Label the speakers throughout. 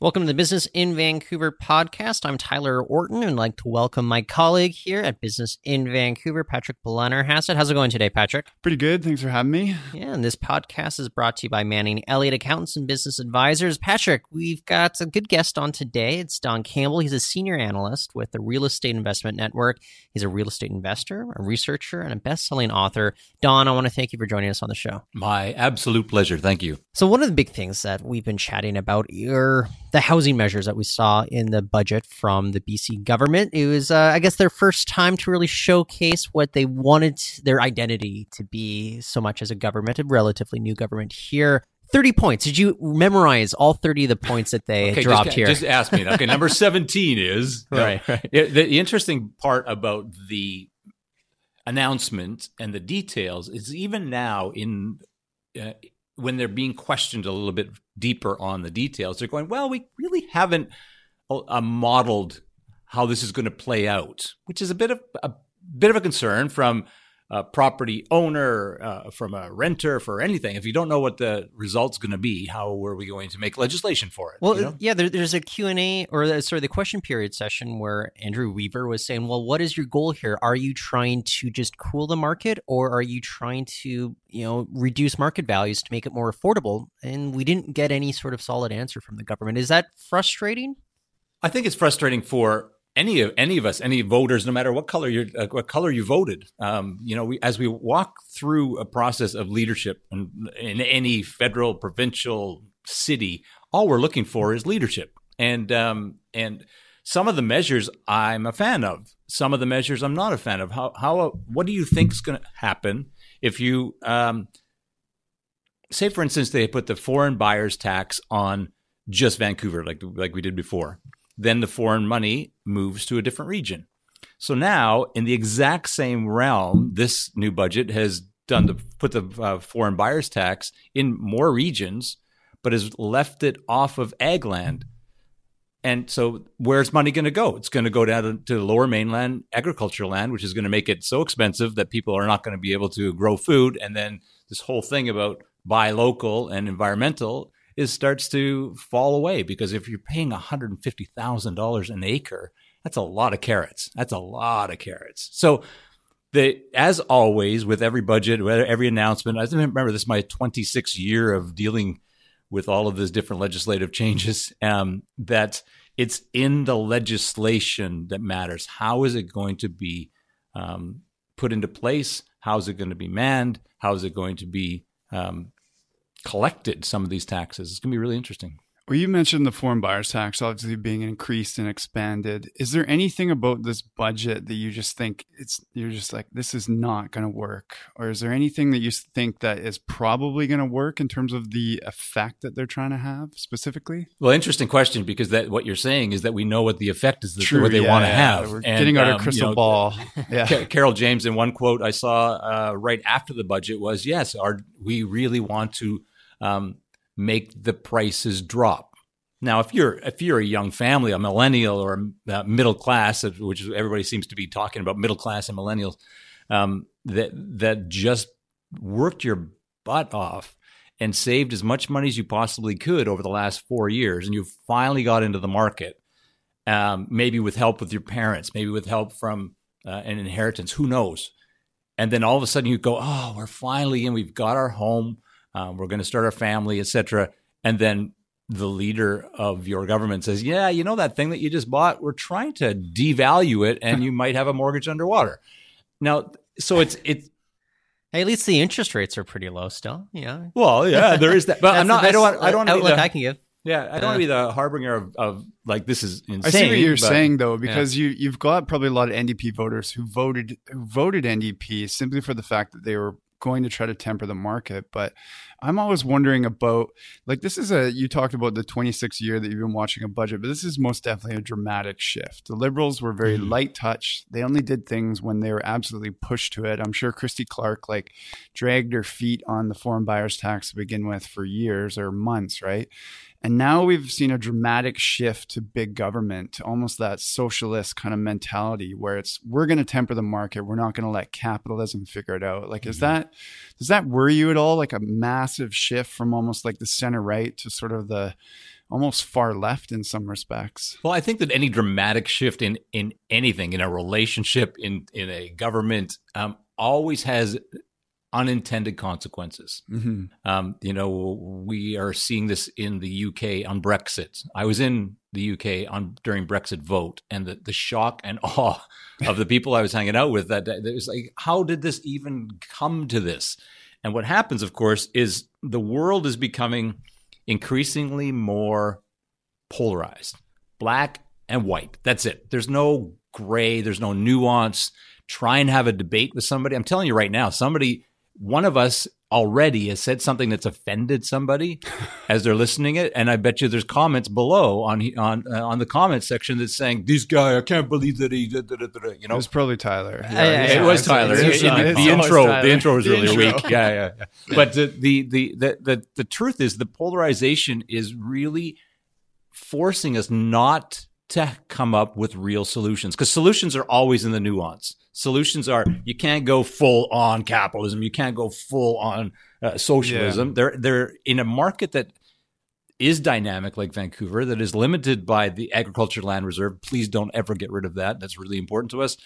Speaker 1: Welcome to the Business in Vancouver podcast. I'm Tyler Orton and I'd like to welcome my colleague here at Business in Vancouver, Patrick Blennerhassett. How's it going today, Patrick?
Speaker 2: Pretty good. Thanks for having me.
Speaker 1: Yeah, and this podcast is brought to you by Manning Elliott Accountants and Business Advisors. Patrick, we've got a good guest on today. It's Don Campbell. He's a senior analyst with the Real Estate Investment Network. He's a real estate investor, a researcher, and a best-selling author. Don, I want to thank you for joining us on the show.
Speaker 3: My absolute pleasure. Thank you.
Speaker 1: So one of the big things that we've been chatting about are the housing measures that we saw in the budget from the BC government. It was, uh, I guess, their first time to really showcase what they wanted their identity to be so much as a government, a relatively new government here. 30 points. Did you memorize all 30 of the points that they
Speaker 3: okay,
Speaker 1: dropped
Speaker 3: just,
Speaker 1: here?
Speaker 3: Just ask me. Okay, number 17 is.
Speaker 1: right, right.
Speaker 3: The, the interesting part about the announcement and the details is even now in uh, when they're being questioned a little bit deeper on the details, they're going, well, we really haven't uh, modeled how this is going to play out, which is a bit of a bit of a concern from a property owner, uh, from a renter, for anything. If you don't know what the result's going to be, how are we going to make legislation for it?
Speaker 1: Well,
Speaker 3: you know?
Speaker 1: yeah, there, there's a Q&A or the, sorry, the question period session where Andrew Weaver was saying, well, what is your goal here? Are you trying to just cool the market or are you trying to, you know, reduce market values to make it more affordable? And we didn't get any sort of solid answer from the government. Is that frustrating?
Speaker 3: I think it's frustrating for any of any of us, any voters, no matter what color you uh, what color you voted. Um, you know, we, as we walk through a process of leadership in, in any federal, provincial, city, all we're looking for is leadership. And um, and some of the measures I'm a fan of. Some of the measures I'm not a fan of. How how what do you think is going to happen if you um, say, for instance, they put the foreign buyers tax on just Vancouver, like like we did before then the foreign money moves to a different region. So now, in the exact same realm, this new budget has done the put the uh, foreign buyers tax in more regions, but has left it off of ag land. And so, where's money going to go? It's going to go down to the lower mainland agricultural land, which is going to make it so expensive that people are not going to be able to grow food. And then this whole thing about buy local and environmental is starts to fall away because if you're paying $150,000 an acre, that's a lot of carrots. That's a lot of carrots. So the as always with every budget, every announcement, I remember this is my 26th year of dealing with all of these different legislative changes. Um, that it's in the legislation that matters. How is it going to be um, put into place? How is it going to be manned? How is it going to be um, collected some of these taxes. It's going to be really interesting.
Speaker 2: Well, you mentioned the foreign buyers tax obviously being increased and expanded. Is there anything about this budget that you just think it's you're just like this is not going to work, or is there anything that you think that is probably going to work in terms of the effect that they're trying to have specifically?
Speaker 3: Well, interesting question because that what you're saying is that we know what the effect is that True, what they yeah, want to yeah. have.
Speaker 2: We're and, getting out um, crystal you know, ball.
Speaker 3: yeah, Carole James in one quote I saw uh, right after the budget was, "Yes, our we really want to." Um, make the prices drop. Now, if you're if you're a young family, a millennial or a middle class, which everybody seems to be talking about, middle class and millennials, um, that that just worked your butt off and saved as much money as you possibly could over the last four years, and you finally got into the market, um, maybe with help with your parents, maybe with help from uh, an inheritance, who knows? And then all of a sudden you go, oh, we're finally in, we've got our home, um, we're going to start our family, etc. And then the leader of your government says, "Yeah, you know that thing that you just bought, we're trying to devalue it, and you might have a mortgage underwater." Now, so it's it's.
Speaker 1: Hey, at least the interest rates are pretty low still. Yeah.
Speaker 3: Well, yeah, there is that. But I'm not. I don't. Want, I don't.
Speaker 1: Outlook
Speaker 3: the,
Speaker 1: I can give.
Speaker 3: Yeah, I don't uh, want to be the harbinger of, of like this is insane. I
Speaker 2: see what you're but, saying though, because yeah. you you've got probably a lot of NDP voters who voted who voted NDP simply for the fact that they were going to try to temper the market. But I'm always wondering about like this is a you talked about the 26th year that you've been watching a budget, but this is most definitely a dramatic shift. The liberals were very mm. light touch. They only did things when they were absolutely pushed to it. I'm sure Christy Clark like dragged her feet on the foreign buyers tax to begin with for years or months, right? And now we've seen a dramatic shift to big government, almost that socialist kind of mentality where it's we're going to temper the market, we're not going to let capitalism figure it out. Like, mm-hmm. is that does that worry you at all? Like a massive shift from almost like the center right to sort of the almost far left in some respects.
Speaker 3: Well, I think that any dramatic shift in in anything, in a relationship, in in a government, um, always has unintended consequences. Mm-hmm. Um, you know, we are seeing this in the UK on Brexit. I was in the UK on during Brexit vote, and the, the shock and awe of the people I was hanging out with that day. It was like, how did this even come to this? And what happens, of course, is the world is becoming increasingly more polarized, black and white. That's it. There's no gray. There's no nuance. Try and have a debate with somebody. I'm telling you right now, somebody one of us already has said something that's offended somebody as they're listening it and i bet you there's comments below on on uh, on the comment section that's saying this guy i can't believe that he did you know?
Speaker 2: It was probably tyler.
Speaker 3: Yeah, yeah, yeah, it was tyler. It, it, it, the intro tyler. the intro was really weak. Yeah, yeah yeah. But the, the the the the the truth is the polarization is really forcing us not to come up with real solutions because solutions are always in the nuance. Solutions are you can't go full on capitalism, you can't go full on uh, socialism. Yeah. They're they're in a market that is dynamic like Vancouver that is limited by the agriculture land reserve. Please don't ever get rid of that. That's really important to us.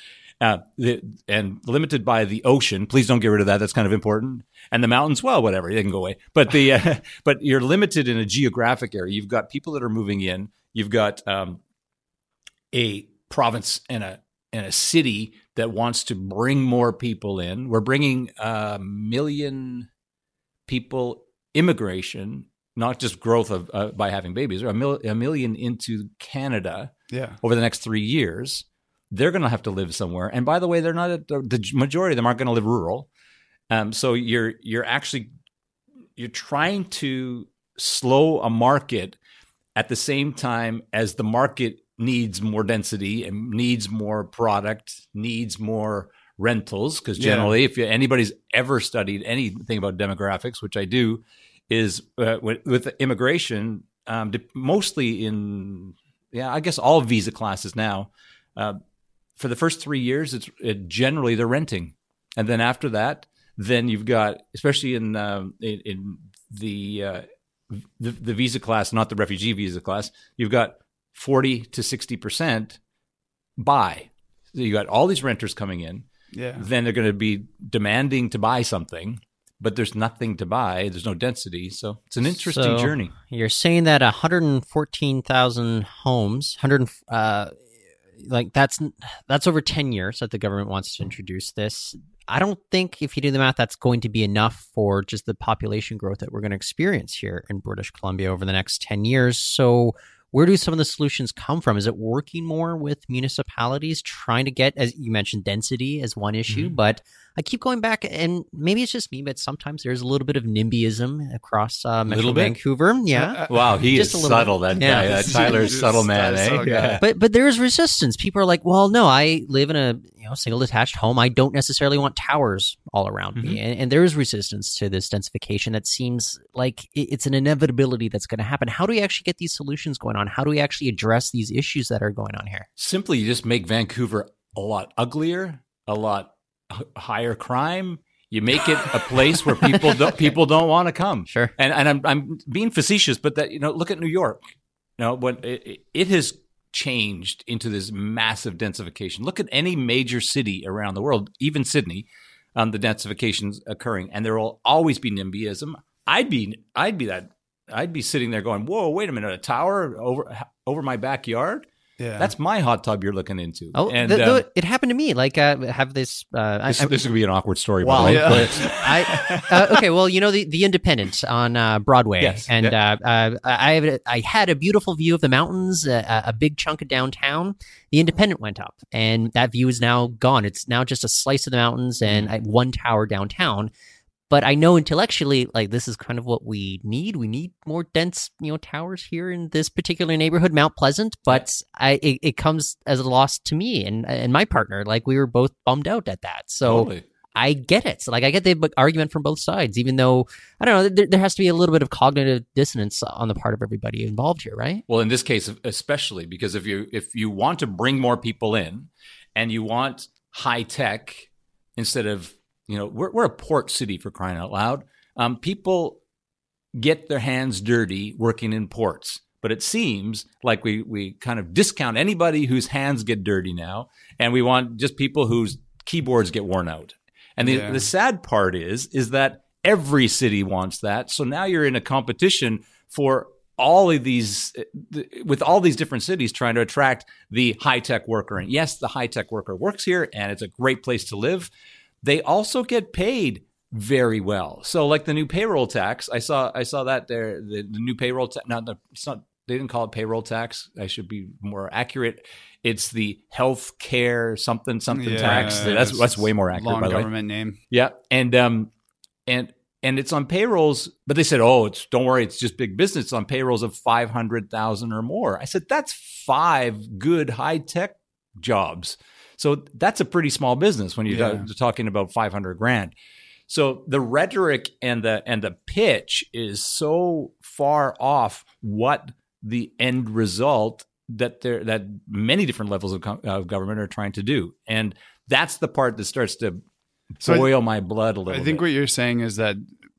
Speaker 3: Uh, the, and limited by the ocean. Please don't get rid of that. That's kind of important. And the mountains, well, whatever, they can go away. But the uh, but you're limited in a geographic area. You've got people that are moving in. You've got um, a province and a and a city that wants to bring more people in. We're bringing a million people immigration, not just growth of uh, by having babies, a, mil- a million into Canada
Speaker 2: yeah.
Speaker 3: over the next three years. They're going to have to live somewhere, and by the way, they're not the majority of them aren't going to live rural. Um, so you're you're actually you're trying to slow a market at the same time as the market needs more density and needs more product, needs more rentals. Because generally, yeah. if you, anybody's ever studied anything about demographics, which I do, is uh, with, with, immigration, um, mostly in yeah, I guess all visa classes now. Uh, for the first three years, it's it, generally they're renting, and then after that, then you've got especially in um, in, in, the, uh, the the visa class, not the refugee visa class, you've got 40 to 60% buy. So you got all these renters coming in.
Speaker 2: Yeah.
Speaker 3: Then they're going to be demanding to buy something, but there's nothing to buy. There's no density. So it's an interesting
Speaker 1: so
Speaker 3: journey.
Speaker 1: You're saying that 114,000 homes, 100, uh, like that's that's over 10 years that the government wants to introduce this. I don't think if you do the math, that's going to be enough for just the population growth that we're going to experience here in British Columbia over the next 10 years. So where do some of the solutions come from? Is it working more with municipalities trying to get, as you mentioned, density as one issue? Mm-hmm. But I keep going back, and maybe it's just me, but sometimes there's a little bit of NIMBYism across uh, Metro Vancouver. Yeah. Uh,
Speaker 3: wow, he just is subtle. Bit. That yeah. guy, uh, Tyler's subtle man. Eh? So
Speaker 1: yeah. But but there is resistance. People are like, well, no, I live in a you know single detached home. I don't necessarily want towers all around mm-hmm. me, and, and, there is resistance to this densification. That seems like it's an inevitability that's going to happen. How do we actually get these solutions going on? How do we actually address these issues that are going on here?
Speaker 3: Simply, you just make Vancouver a lot uglier, a lot higher crime. You make it a place where people don't, people don't want to come.
Speaker 1: Sure.
Speaker 3: And and I'm I'm being facetious, but that you know, look at New York. You know, when it, it has changed into this massive densification. Look at any major city around the world, even Sydney, um, the densification's occurring, and there will always be NIMBYism. I'd be I'd be that I'd be sitting there going, "Whoa, wait a minute! A tower over over my backyard? Yeah. That's my hot tub you're looking into.
Speaker 1: Oh, and the, the, um, it happened to me. Like, uh, have this. Uh,
Speaker 3: this, I, this would be an awkward story. Wow. Yeah.
Speaker 1: I, uh, okay. Well, you know the the Independent on uh, Broadway, yes. and yeah. Uh, uh, I have, I had a beautiful view of the mountains, a big chunk of downtown. The Independent went up, and that view is now gone. It's now just a slice of the mountains and mm. one tower downtown but I know intellectually, like this is kind of what we need. We need more dense, you know, towers here in this particular neighborhood, Mount Pleasant. But I, it, it comes as a loss to me and and my partner. Like we were both bummed out at that. So. Totally. I get it. So, like, I get the argument from both sides, even though I don't know. There, there, has to be a little bit of cognitive dissonance on the part of everybody involved here, right?
Speaker 3: Well, in this case, especially because if you if you want to bring more people in, and you want high tech instead of you know, we're, we're a port city for crying out loud. Um, people get their hands dirty working in ports, but it seems like we we kind of discount anybody whose hands get dirty now, and we want just people whose keyboards get worn out. And the,
Speaker 2: Yeah.
Speaker 3: the sad part is is that every city wants that. So now you're in a competition for all of these with all these different cities trying to attract the high tech worker. And yes, the high tech worker works here and it's a great place to live. They also get paid very well. So like the new payroll tax, I saw I saw that there the, the new payroll tax not the it's not they didn't call it payroll tax. I should be more accurate. It's the health care something something tax. That's that's way more accurate
Speaker 2: Long
Speaker 3: by the way.
Speaker 2: government name.
Speaker 3: Yeah, and um, and and it's on payrolls, but they said, "Oh, it's don't worry, it's just big business It's on payrolls of five hundred thousand or more." I said, "That's five good high tech jobs." So that's a pretty small business when you're
Speaker 2: Yeah.
Speaker 3: talking about five hundred grand. So the rhetoric and the and the pitch is so far off what the end result that there that many different levels of, co- of government are trying to do, and that's the part that starts to
Speaker 2: So I-
Speaker 3: boil my blood a little.
Speaker 2: I think
Speaker 3: bit.
Speaker 2: what you're saying is that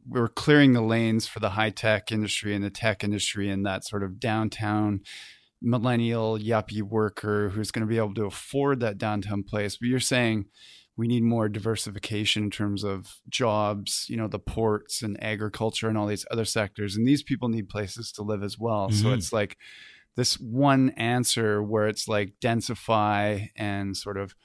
Speaker 2: we're clearing the lanes for the high tech industry and the tech industry and that sort of downtown millennial yuppie worker who's going to be able to afford that downtown place. But you're saying we need more diversification in terms of jobs, you know, the ports and agriculture and all these other sectors. And these people need places to live as well. So
Speaker 3: Mhm.
Speaker 2: it's like this one answer where it's like densify and sort of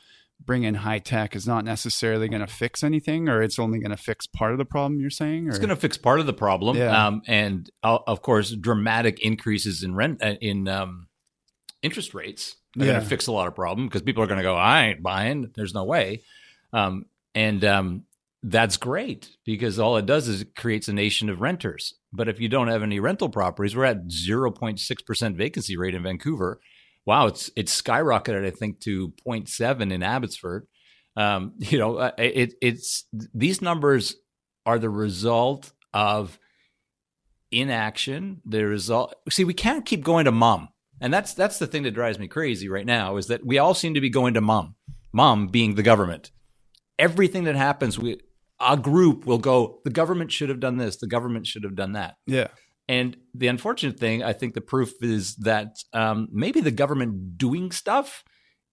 Speaker 2: bring in high tech is not necessarily going to fix anything, or it's only going to fix part of the problem. You're saying, or?
Speaker 3: It's going to fix part of the problem,
Speaker 2: Yeah.
Speaker 3: um, and uh, of course, dramatic increases in rent uh, in um, interest rates. They're
Speaker 2: Yeah.
Speaker 3: going to fix a lot of problem because people are going to go, "I ain't buying." There's no way, um, and um, that's great because all it does is it creates a nation of renters. But if you don't have any rental properties, we're at 0.6 percent vacancy rate in Vancouver. Wow, it's it's skyrocketed, I think, to 0.7 in Abbotsford. Um, you know, uh, it, it's these numbers are the result of inaction. The result. See, we can't keep going to mom, and that's that's the thing that drives me crazy right now. Is that we all seem to be going to mom, mom being the government. Everything that happens, we a group will go. The government should have done this. The government should have done that.
Speaker 2: yeah,
Speaker 3: And the unfortunate thing, I think the proof is that um, maybe the government doing stuff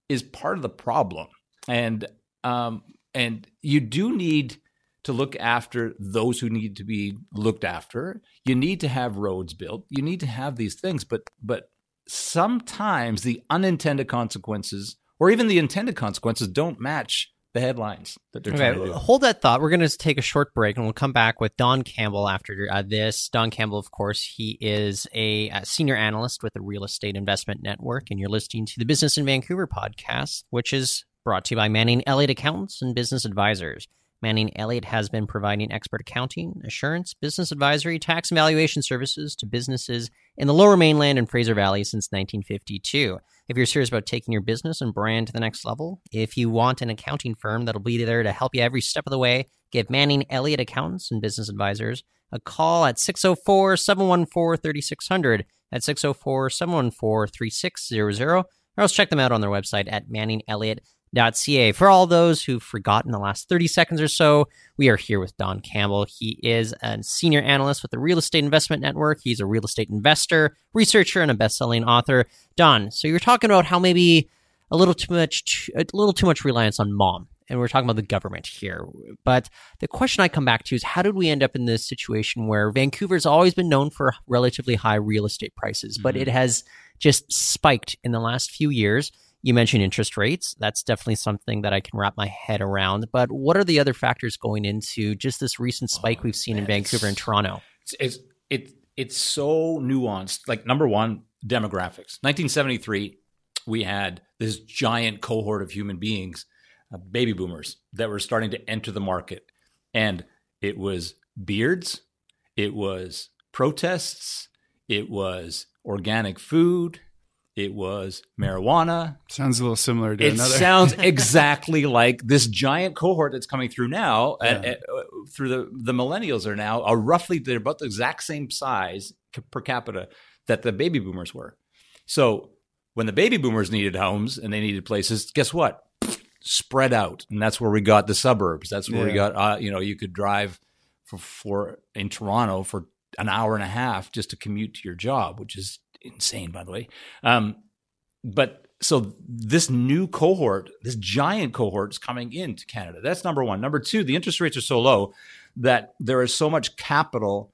Speaker 3: is part of the problem, and um, and you do need to look after those who need to be looked after. You need to have roads built. You need to have these things, but but sometimes the unintended consequences, or even the intended consequences, don't match the headlines that they're trying to do.
Speaker 1: hold that thought. We're going to take a short break, and we'll come back with Don Campbell after uh, this. Don Campbell, of course, he is a, uh senior analyst with the Real Estate Investment Network, and you're listening to the Business in Vancouver podcast, which is brought to you by Manning Elliott Accountants and Business Advisors. Manning Elliott has been providing expert accounting, assurance, business advisory, tax and valuation services to businesses in the Lower Mainland and Fraser Valley since 1952. If you're serious about taking your business and brand to the next level, if you want an accounting firm that'll be there to help you every step of the way, give Manning Elliott Accountants and Business Advisors a call at 604 714 3600 at 604 714 3600 or else check them out on their website at manningelliott.ca. For all those who've forgotten the last 30 seconds or so, we are here with Don Campbell. He is a senior analyst with the Real Estate Investment Network. He's a real estate investor, researcher, and a best-selling author. Don, so you're talking about how maybe a little too much, a little too much reliance on mom, and we're talking about the government here. But the question I come back to is, how did we end up in this situation where Vancouver's always been known for relatively high real estate prices, but
Speaker 3: Mhm.
Speaker 1: it has just spiked in the last few years? You mentioned interest rates. That's definitely something that I can wrap my head around. But what are the other factors going into just this recent spike
Speaker 3: Oh,
Speaker 1: we've seen in Vancouver and Toronto?
Speaker 3: it's it's it, it's so nuanced. Like number one, demographics. 1973, we had this giant cohort of human beings, uh, baby boomers, that were starting to enter the market, and it was beards, it was protests, it was organic food, it was marijuana,
Speaker 2: sounds a little similar to
Speaker 3: it
Speaker 2: another.
Speaker 3: It sounds exactly like this giant cohort that's coming through now. At,
Speaker 2: Yeah.
Speaker 3: at, uh, through the the millennials are now are roughly they're about the exact same size per capita that the baby boomers were. So when the baby boomers needed homes and they needed places, guess what? Spread out, and that's where we got the suburbs. That's where we got. Uh, you know, you could drive for, for in Toronto for an hour and a half just to commute to your job, which is insane, by the way. Um, but so this new cohort, this giant cohort is coming into Canada. That's number one. Number two, the interest rates are so low that there is so much capital